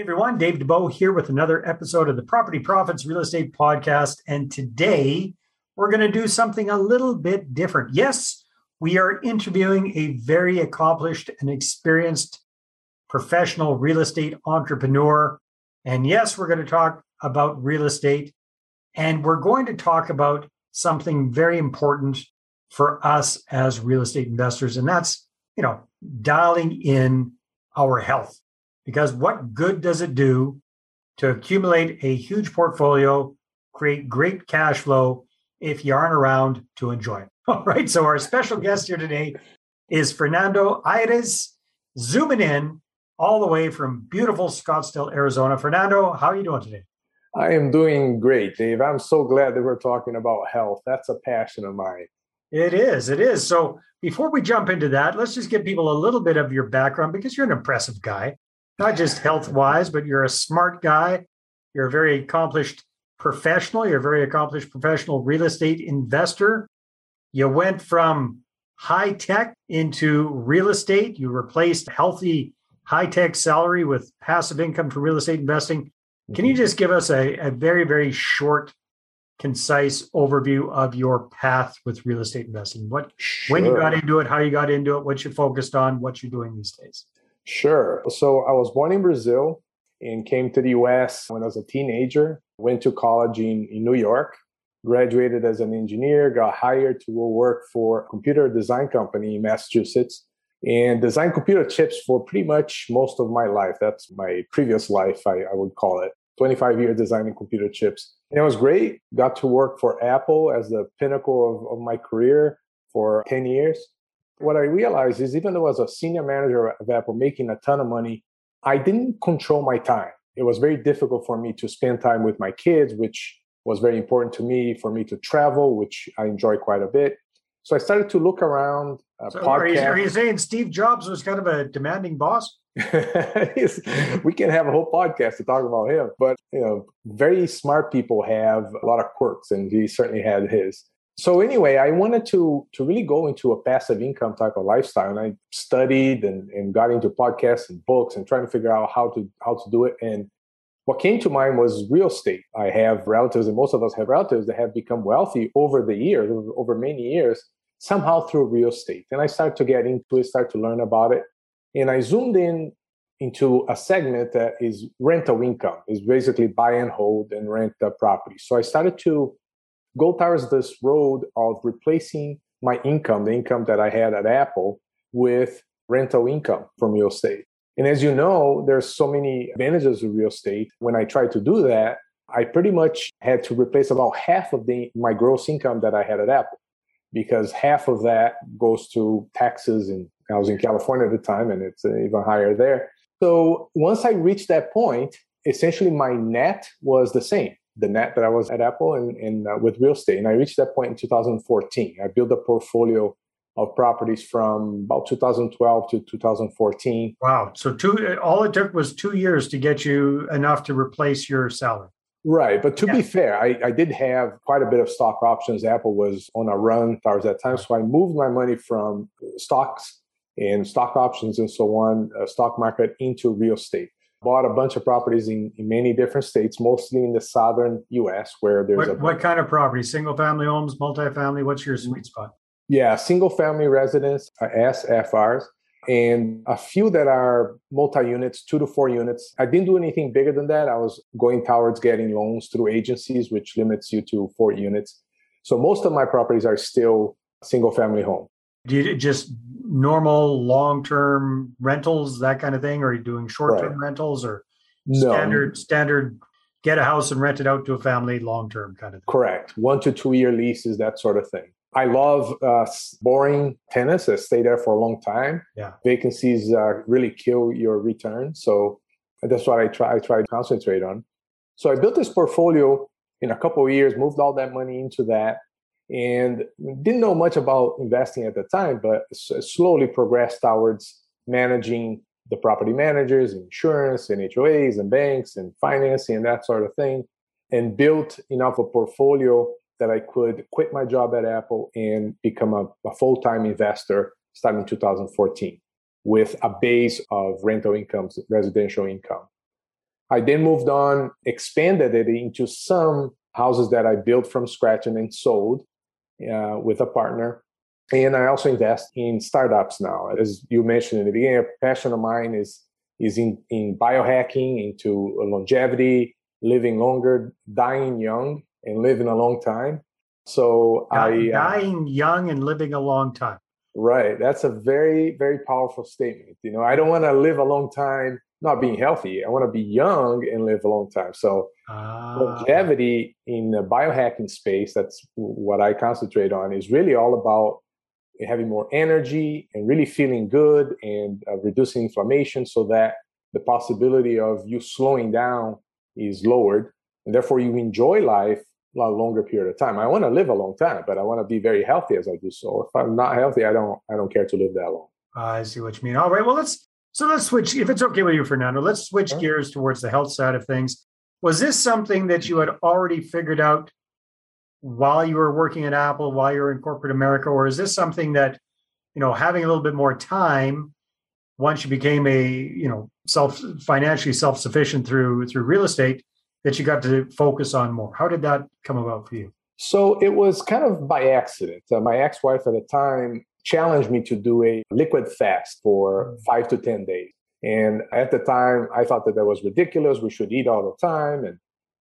Hey everyone, Dave Dubeau here with another episode of the Property Profits Real Estate Podcast. And today we're going to do something a little bit different. Yes, we are interviewing a very accomplished and experienced professional real estate entrepreneur. And yes, we're going to talk about real estate. And we're going to talk about something very important for us as real estate investors. And that's, you know, dialing in our health because what good does it do to accumulate a huge portfolio, create great cash flow if you aren't around to enjoy it? All right. So our special guest here today is Fernando Aires, zooming in all the way from beautiful Scottsdale, Arizona. Fernando, how are you doing today? I am doing great, Dave. I'm so glad that we're talking about health. That's a passion of mine. It is. It is. So before we jump into that, let's just give people a little bit of your background because you're an impressive guy not just health wise, but you're a smart guy. You're a very accomplished professional. You're a very accomplished professional real estate investor. You went from high tech into real estate. You replaced healthy high tech salary with passive income for real estate investing. Can you mm-hmm. just give us a, a very, very short, concise overview of your path with real estate investing? What sure. when you got into it, how you got into it, what you focused on, what you're doing these days? Sure. So I was born in Brazil and came to the US when I was a teenager, went to college in, in New York, graduated as an engineer, got hired to work for a computer design company in Massachusetts and designed computer chips for pretty much most of my life. That's my previous life, I, I would call it. 25 years designing computer chips. And it was great. Got to work for Apple as the pinnacle of, of my career for 10 years what I realized is even though I was a senior manager of Apple making a ton of money, I didn't control my time. It was very difficult for me to spend time with my kids, which was very important to me, for me to travel, which I enjoy quite a bit. So I started to look around. Uh, so are, you, are you saying Steve Jobs was kind of a demanding boss? we can have a whole podcast to talk about him, but you know, very smart people have a lot of quirks, and he certainly had his so anyway, I wanted to to really go into a passive income type of lifestyle, and I studied and, and got into podcasts and books and trying to figure out how to how to do it. And what came to mind was real estate. I have relatives, and most of us have relatives that have become wealthy over the years, over many years, somehow through real estate. And I started to get into it, start to learn about it, and I zoomed in into a segment that is rental income, is basically buy and hold and rent the property. So I started to go towards this road of replacing my income, the income that I had at Apple, with rental income from real estate. And as you know, there's so many advantages of real estate. When I tried to do that, I pretty much had to replace about half of the my gross income that I had at Apple because half of that goes to taxes and I was in California at the time and it's uh, even higher there. So once I reached that point, essentially my net was the same the net that I was at Apple and, and uh, with real estate. And I reached that point in 2014. I built a portfolio of properties from about 2012 to 2014. Wow. So two all it took was two years to get you enough to replace your salary. Right. But to yeah. be fair, I, I did have quite a bit of stock options. Apple was on a run towards that time. So I moved my money from stocks and stock options and so on, uh, stock market into real estate bought a bunch of properties in, in many different states, mostly in the southern U.S., where there's what, a what kind of property? Single family homes, multifamily. What's your sweet spot? Yeah, single family residence, uh, SFRs, and a few that are multi units, two to four units. I didn't do anything bigger than that. I was going towards getting loans through agencies, which limits you to four units. So most of my properties are still single family home. Do you just normal long term rentals, that kind of thing? Or are you doing short term right. rentals or no. standard standard get a house and rent it out to a family long term kind of thing? Correct. One to two year leases, that sort of thing. I love uh, boring tenants that stay there for a long time. Yeah. Vacancies uh, really kill your return. So that's what I try, I try to concentrate on. So I built this portfolio in a couple of years, moved all that money into that and didn't know much about investing at the time, but slowly progressed towards managing the property managers, insurance, and HOAs, and banks, and financing, and that sort of thing, and built enough of a portfolio that I could quit my job at Apple and become a, a full time investor starting in 2014 with a base of rental incomes, residential income. I then moved on, expanded it into some houses that I built from scratch and then sold uh, with a partner. And I also invest in startups now. As you mentioned in the beginning, a passion of mine is is in, in biohacking, into longevity, living longer, dying young, and living a long time. So dying, I uh, dying young and living a long time. Right. That's a very, very powerful statement. You know, I don't want to live a long time not being healthy. I want to be young and live a long time. So ah. longevity in the biohacking space, that's what I concentrate on, is really all about having more energy and really feeling good and uh, reducing inflammation so that the possibility of you slowing down is lowered and therefore you enjoy life a longer period of time. I want to live a long time, but I want to be very healthy as I do so. If I'm not healthy, I don't I don't care to live that long. I see what you mean. All right. Well, let's so let's switch. If it's okay with you, Fernando, let's switch sure. gears towards the health side of things. Was this something that you had already figured out while you were working at Apple, while you were in corporate America, or is this something that you know having a little bit more time once you became a you know self financially self sufficient through through real estate that you got to focus on more? How did that come about for you? So it was kind of by accident. Uh, my ex wife at the time challenged me to do a liquid fast for mm. five to 10 days. And at the time, I thought that that was ridiculous. We should eat all the time. And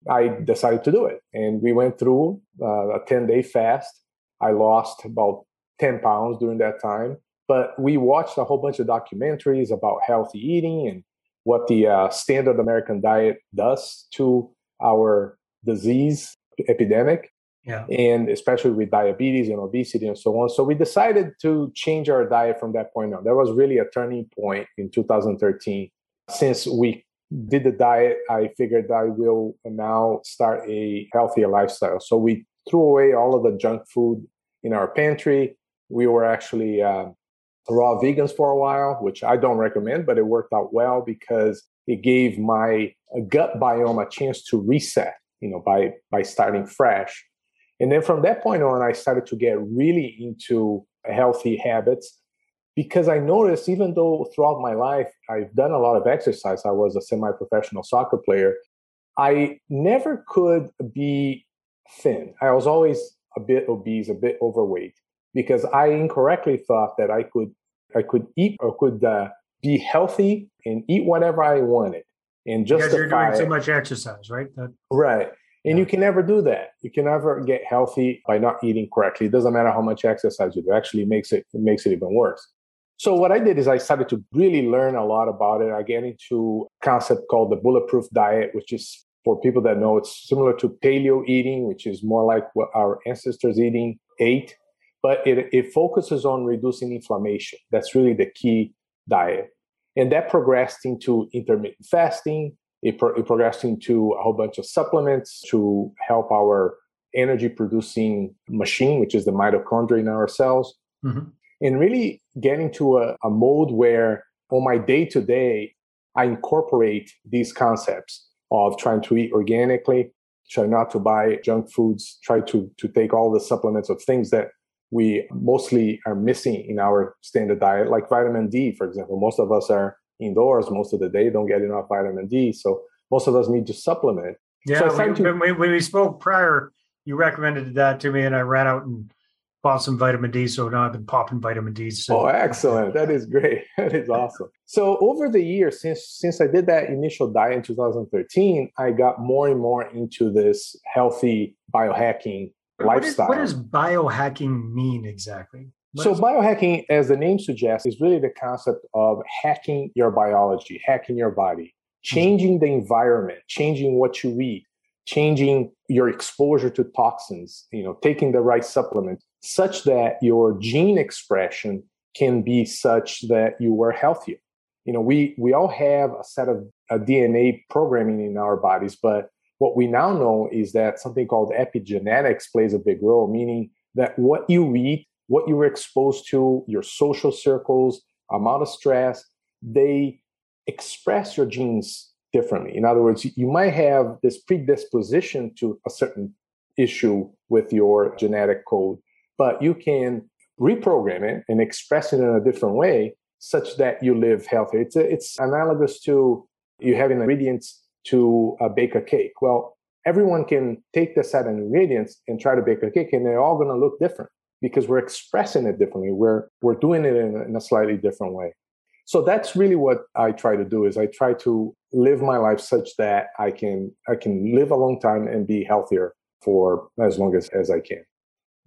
I decided to do it. And we went through uh, a 10 day fast. I lost about 10 pounds during that time. But we watched a whole bunch of documentaries about healthy eating and what the uh, standard American diet does to our disease epidemic. Yeah. And especially with diabetes and obesity and so on. So we decided to change our diet from that point on. That was really a turning point in 2013. Since we did the diet, I figured I will now start a healthier lifestyle. So we threw away all of the junk food in our pantry. We were actually uh, raw vegans for a while, which I don't recommend, but it worked out well because it gave my gut biome a chance to reset, you know, by by starting fresh. And then from that point on, I started to get really into healthy habits because I noticed even though throughout my life I've done a lot of exercise, I was a semi-professional soccer player, I never could be thin. I was always a bit obese, a bit overweight because I incorrectly thought that I could I could eat or could uh, be healthy and eat whatever I wanted and just because you're doing too much exercise, right? That, right. And you can never do that. You can never get healthy by not eating correctly. It doesn't matter how much exercise you do. It actually makes it, it makes it even worse. So what I did is I started to really learn a lot about it. I get into a concept called the bulletproof diet, which is for people that know it's similar to paleo eating, which is more like what our ancestors eating ate but it, it focuses on reducing inflammation. That's really the key diet. And that progressed into intermittent fasting. It, pro- it progressed into a whole bunch of supplements to help our energy producing machine, which is the mitochondria in our cells. Mm-hmm. And really getting to a, a mode where on my day to day, I incorporate these concepts of trying to eat organically, try not to buy junk foods, try to, to take all the supplements of things that we mostly are missing in our standard diet, like vitamin D, for example. Most of us are indoors most of the day, don't get enough vitamin D. So most of us need to supplement. Yeah, so we, to, when, we, when spoke prior, you recommended that to me, and I ran out and bought some vitamin D. So now I've been popping vitamin D. So. Oh, excellent! That is great. That is awesome. So over the years, since since I did that initial diet in 2013, I got more and more into this healthy biohacking lifestyle. Is, what does biohacking mean exactly? So, biohacking, as the name suggests, is really the concept of hacking your biology, hacking your body, hmm. changing the environment, changing what you eat, changing your exposure to toxins, you know, taking the right supplement such that your gene expression can be such that you are healthier. You know, we we all have a set of a DNA programming in our bodies, but what we now know is that something called epigenetics plays a big role, meaning that what you eat, what you were exposed to, your social circles, amount of stress, they express your genes differently. In other words, you might have this predisposition to a certain issue with your genetic code, but you can reprogram it and express it in a different way such that you live healthy. It's, a, it's analogous to you having ingredients to uh, bake a cake. Well, everyone can take the set of ingredients and try to bake a cake, and they're all going to look different because we're expressing it differently. We're we're doing it in, in a slightly different way. So that's really what I try to do is I try to live my life such that I can I can live a long time and be healthier for as long as, as I can.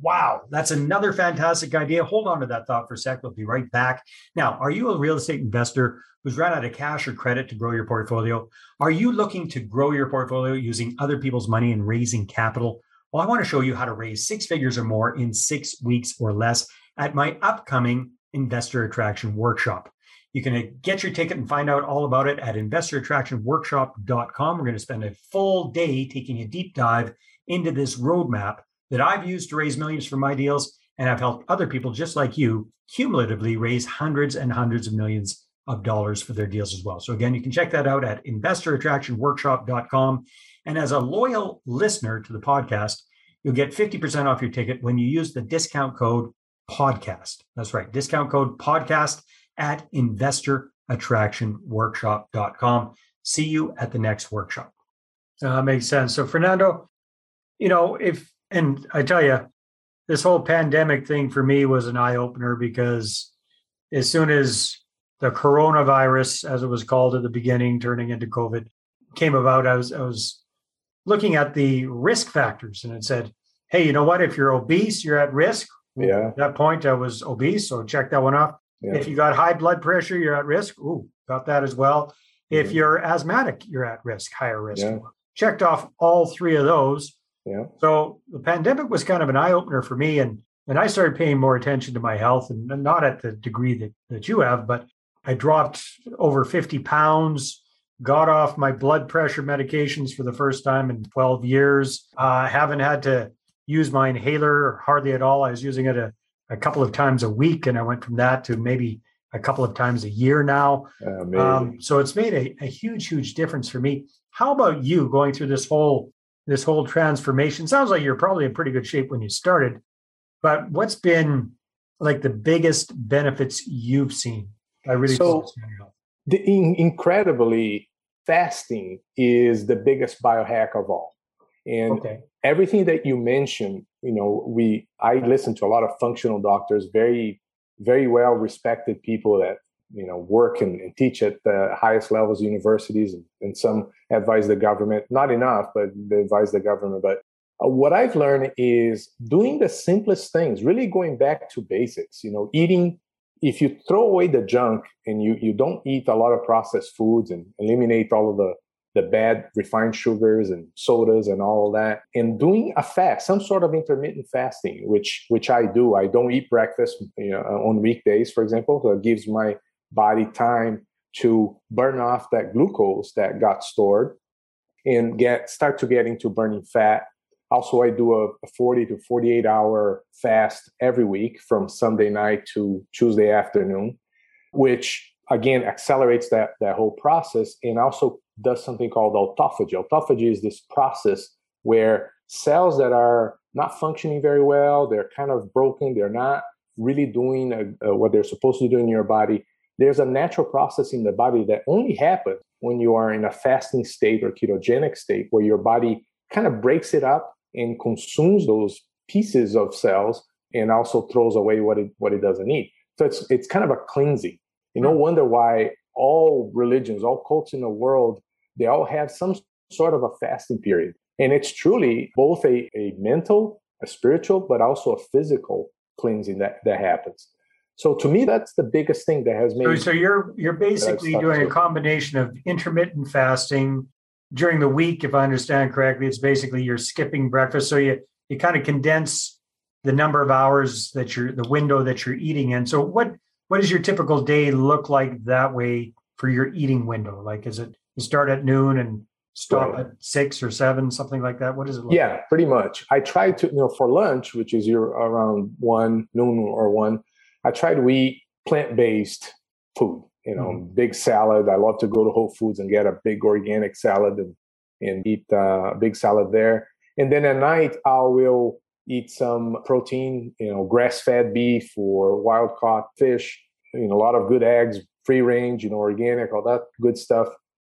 Wow, that's another fantastic idea. Hold on to that thought for a sec. We'll be right back. Now, are you a real estate investor who's run out of cash or credit to grow your portfolio? Are you looking to grow your portfolio using other people's money and raising capital? Well, I want to show you how to raise six figures or more in six weeks or less at my upcoming Investor Attraction Workshop. You can uh, get your ticket and find out all about it at investorattractionworkshop.com. We're going to spend a full day taking a deep dive into this roadmap that I've used to raise millions for my deals. And I've helped other people just like you cumulatively raise hundreds and hundreds of millions of dollars for their deals as well. So again, you can check that out at investorattractionworkshop.com. And as a loyal listener to the podcast, you'll get 50% off your ticket when you use the discount code podcast. That's right, discount code podcast at investorattractionworkshop.com. See you at the next workshop. Uh, makes sense. So, Fernando, you know, if, and I tell you, this whole pandemic thing for me was an eye opener because as soon as the coronavirus, as it was called at the beginning, turning into COVID, came about, I was I was looking at the risk factors and it said, hey, you know what? If you're obese, you're at risk. Yeah. At that point, I was obese, so check that one off. Yeah. If you got high blood pressure, you're at risk. Ooh, got that as well. Mm-hmm. If you're asthmatic, you're at risk, higher risk. Yeah. Checked off all three of those. Yeah. So the pandemic was kind of an eye opener for me, and and I started paying more attention to my health, and not at the degree that that you have, but I dropped over 50 pounds, got off my blood pressure medications for the first time in 12 years. I uh, haven't had to use my inhaler hardly at all. I was using it a, a couple of times a week, and I went from that to maybe a couple of times a year now. Um, so it's made a, a huge, huge difference for me. How about you going through this whole this whole transformation? Sounds like you're probably in pretty good shape when you started, but what's been like the biggest benefits you've seen I really so the in, incredibly fasting is the biggest biohack of all. And okay. everything that you mentioned, you know, we I listen to a lot of functional doctors, very, very well respected people that you know work and, and teach at the highest levels of universities and, and, some advise the government not enough but they advise the government but uh, what i've learned is doing the simplest things really going back to basics you know eating if you throw away the junk and you, you don't eat a lot of processed foods and eliminate all of the, the bad refined sugars and sodas and all that and doing a fast some sort of intermittent fasting which which i do. I don't eat breakfast you know, uh, on weekdays for example so it gives my body time to burn off that glucose that got stored and get start to get into burning fat also, I do a, a 40 to 48 hour fast every week from Sunday night to Tuesday afternoon, which again accelerates that, that whole process and also does something called autophagy. Autophagy is this process where cells that are not functioning very well, they're kind of broken, they're not really doing a, a, what they're supposed to do in your body. There's a natural process in the body that only happens when you are in a fasting state or ketogenic state where your body kind of breaks it up and consumes those pieces of cells and also throws away what it what it doesn't need. So it's it's kind of a cleansing. You no hmm. wonder why all religions, all cults in the world, they all have some sort of a fasting period. And it's truly both a, a mental, a spiritual, but also a physical cleansing that, that happens. So to me, that's the biggest thing that has made. So you're you're basically doing a combination of intermittent fasting, during the week, if I understand correctly, it's basically you're skipping breakfast. So you you kind of condense the number of hours that you're the window that you're eating in. So what what does your typical day look like that way for your eating window? Like is it you start at noon and stop right. at six or seven, something like that? What is it? yeah, like? pretty much. I try to, you know, for lunch, which is your around one, noon or one, I try to eat plant-based food you know, mm. big salad. I love to go to Whole Foods and get a big organic salad and, and eat uh, a big salad there. And then at night, I will eat some protein, you know, grass fed beef or wild caught fish, you know, a lot of good eggs, free range, you know, organic, all that good stuff.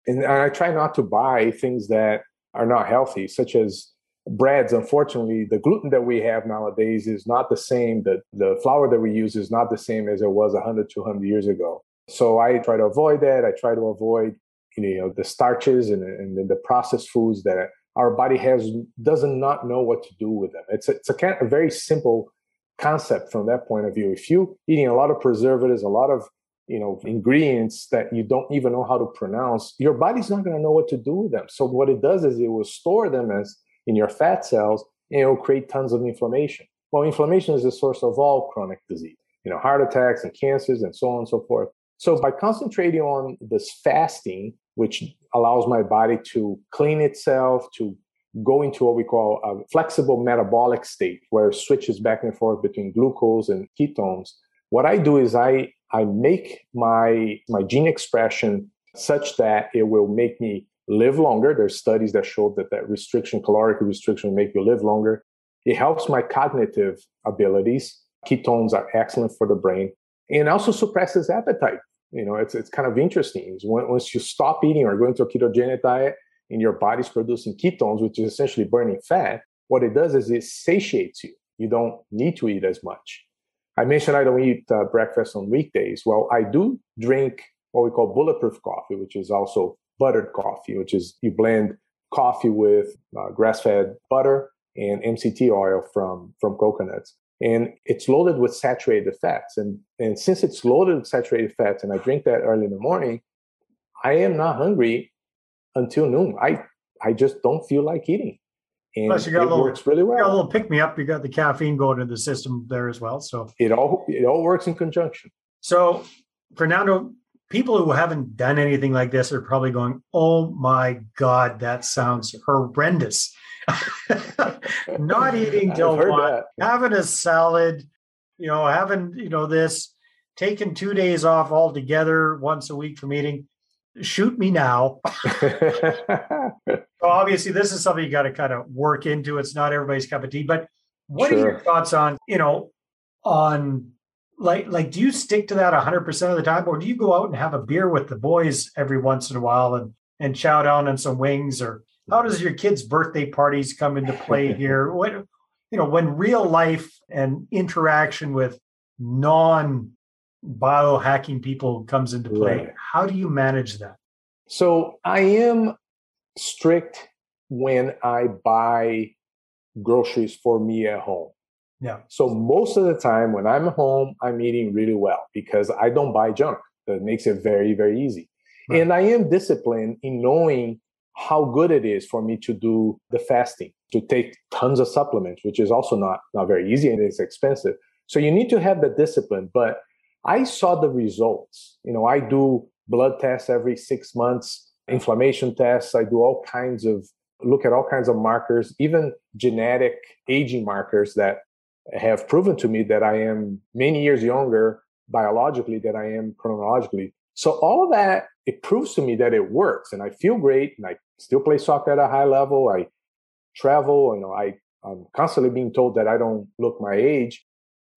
And I try not to buy things that are not healthy, such as breads. Unfortunately, the gluten that we have nowadays is not the same. The, the flour that we use is not the same as it was 100, 200 years ago. So I try to avoid that. I try to avoid you know the starches and, and the processed foods that our body has doesn't not know what to do with them. It's a, it's a, a very simple concept from that point of view. If you eating a lot of preservatives, a lot of you know ingredients that you don't even know how to pronounce, your body's not going to know what to do with them. So what it does is it will store them as in your fat cells, and it will create tons of inflammation. Well, inflammation is the source of all chronic disease, you know, heart attacks and cancers and so on and so forth. So by concentrating on this fasting, which allows my body to clean itself, to go into what we call a flexible metabolic state where it switches back and forth between glucose and ketones. What I do is I I make my my gene expression such that it will make me live longer. There's studies that show that that restriction, caloric restriction, will make you live longer. It helps my cognitive abilities. Ketones are excellent for the brain and also suppresses appetite. You know, it's it's kind of interesting. Once you stop eating or go into a ketogenic diet and your body's producing ketones, which is essentially burning fat, what it does is it satiates you. You don't need to eat as much. I mentioned I don't eat uh, breakfast on weekdays. Well, I do drink what we call bulletproof coffee, which is also buttered coffee, which is you blend coffee with uh, grass-fed butter and MCT oil from from coconuts and it's loaded with saturated fats. And, and since it's loaded with saturated fats and I drink that early in the morning, I am not hungry until noon. I, I just don't feel like eating. And Plus, you got it a little, works really well. You got a little pick me up. You got the caffeine going into the system there as well. So it all it all works in conjunction. So, Fernando, people who haven't done anything like this are probably going, "Oh my god, that sounds horrendous." not eating till one, having a salad, you know, having, you know, this, taking two days off altogether once a week from eating. Shoot me now. so obviously, this is something you got to kind of work into. It's not everybody's cup of tea. But what sure. are your thoughts on, you know, on like like do you stick to that 100% of the time or do you go out and have a beer with the boys every once in a while and and chow down on some wings or how does your kids' birthday parties come into play here? What you know, when real life and interaction with non biohacking people comes into play, right. how do you manage that? So I am strict when I buy groceries for me at home. Yeah. So most of the time when I'm home, I'm eating really well because I don't buy junk. That makes it very, very easy. Right. And I am disciplined in knowing how good it is for me to do the fasting, to take tons of supplements, which is also not, not very easy and it's expensive. So you need to have the discipline. But I saw the results. You know, I do blood tests every six months, inflammation tests. I do all kinds of look at all kinds of markers, even genetic aging markers that have proven to me that I am many years younger biologically than I am chronologically. So all of that, it proves to me that it works and I feel great and I still play soccer at a high level. I travel, you know, I, I'm constantly being told that I don't look my age.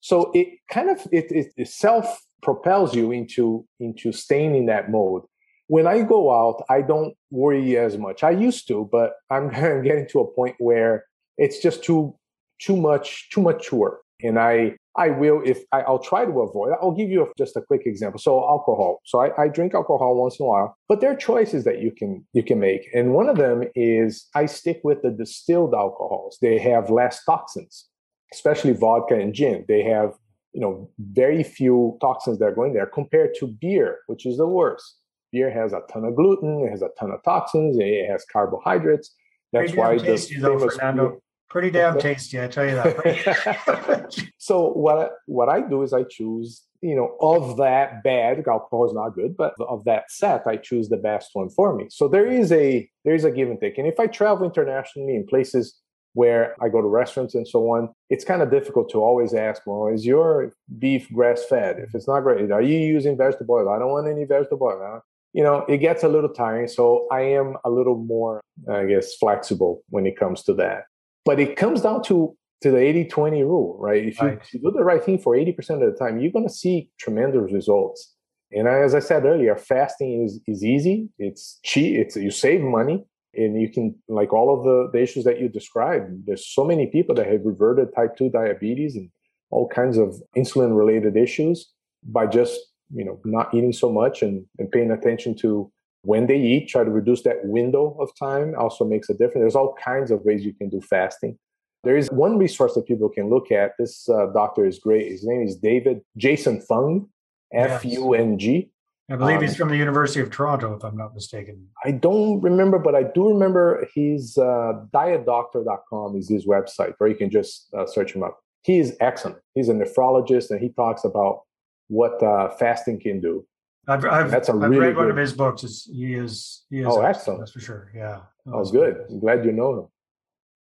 So it kind of, it, it, it self propels you into, into staying in that mode. When I go out, I don't worry as much. I used to, but I'm getting to a point where it's just too, too much, too much work. And I, I will if I, will try to avoid. I'll give you a, just a quick example. So alcohol. So I, I, drink alcohol once in a while, but there are choices that you can you can make, and one of them is I stick with the distilled alcohols. They have less toxins, especially vodka and gin. They have you know very few toxins that are going there compared to beer, which is the worst. Beer has a ton of gluten, it has a ton of toxins, it has carbohydrates. That's why the famous though, Pretty damn tasty, I tell you that. so what what I do is I choose, you know, of that bad alcohol is not good, but of that set, I choose the best one for me. So there is a there is a give and take. And if I travel internationally in places where I go to restaurants and so on, it's kind of difficult to always ask, well, is your beef grass fed? If it's not great, are you using vegetable oil? I don't want any vegetable oil. You know, it gets a little tiring. So I am a little more, I guess, flexible when it comes to that. But it comes down to to the 80-20 rule, right? If you, right. if you do the right thing for 80% of the time, you're going to see tremendous results. And as I said earlier, fasting is, is easy. It's cheap. It's you save money and you can like all of the, the issues that you described. There's so many people that have reverted type 2 diabetes and all kinds of insulin related issues by just, you know, not eating so much and, and paying attention to when they eat, try to reduce that window of time also makes a difference. There's all kinds of ways you can do fasting. There is one resource that people can look at. This uh, doctor is great. His name is David Jason Fung, F U N G. I believe um, he's from the University of Toronto, if I'm not mistaken. I don't remember, but I do remember he's uh, dietdoctor.com is his website, or you can just uh, search him up. He is excellent. He's a nephrologist, and he talks about what uh, fasting can do. I've, I've, That's a I've really read one of his books. It's, he is he is oh excellent. That's for sure. Yeah. Oh, good. I'm glad you know him.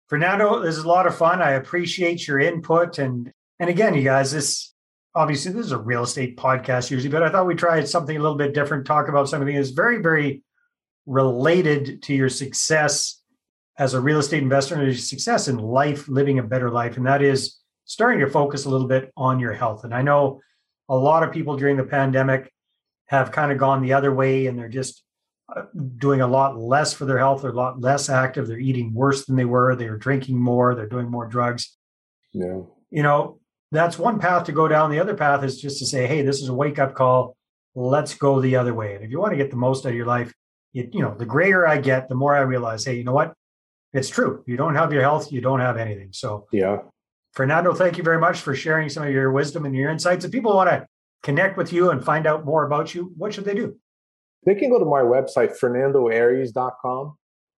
Fernando, this is a lot of fun. I appreciate your input and and again, you guys, this obviously this is a real estate podcast usually, but I thought we'd try something a little bit different. Talk about something that's very very related to your success as a real estate investor and your success in life, living a better life, and that is starting to focus a little bit on your health. And I know a lot of people during the pandemic have kind of gone the other way and they're just uh, doing a lot less for their health. They're a lot less active. They're eating worse than they were. They're drinking more. They're doing more drugs. Yeah. You know, that's one path to go down. The other path is just to say, hey, this is a wake up call. Let's go the other way. And if you want to get the most out of your life, you, you know, the grayer I get, the more I realize, hey, you know what? It's true. You don't have your health, you don't have anything. So, yeah. Fernando, thank you very much for sharing some of your wisdom and your insights. If people want to connect with you and find out more about you, what should they do? They can go to my website, fernandoaires.com,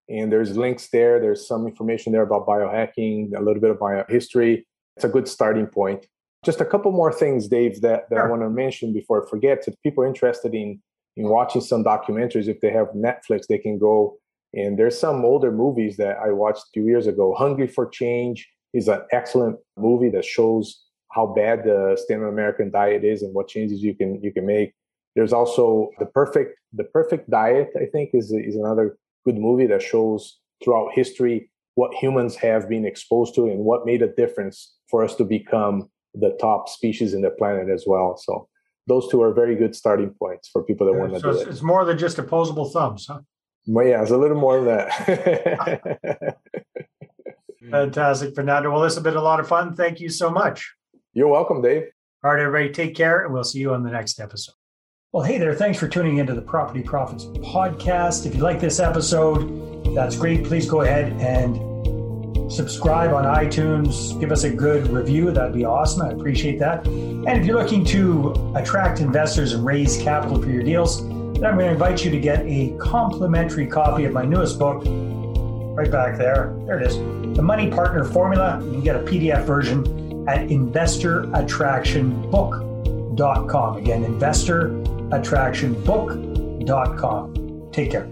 and there's links there. There's some information there about biohacking, a little bit of my history. It's a good starting point. Just a couple more things, Dave, that, that sure. I want to mention before I forget. If people are interested in, in watching some documentaries, if they have Netflix, they can go. And there's some older movies that I watched a few years ago. Hungry for Change is an excellent movie that shows how bad the standard American diet is and what changes you can you can make. There's also the perfect the perfect diet. I think is is another good movie that shows throughout history what humans have been exposed to and what made a difference for us to become the top species in the planet as well. So those two are very good starting points for people that yeah, want to so do it. It's more than just opposable thumbs, huh? Well, yeah, it's a little more than that. Fantastic, Fernando. Well, this has been a lot of fun. Thank you so much. You're welcome, Dave. All right, everybody, take care, and we'll see you on the next episode. Well, hey there. Thanks for tuning into the Property Profits podcast. If you like this episode, that's great. Please go ahead and subscribe on iTunes. Give us a good review. That'd be awesome. I appreciate that. And if you're looking to attract investors and raise capital for your deals, then I'm going to invite you to get a complimentary copy of my newest book, right back there. There it is The Money Partner Formula. You can get a PDF version at investorattractionbook.com. Again, investorattractionbook.com. Take care.